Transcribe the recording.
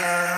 Thank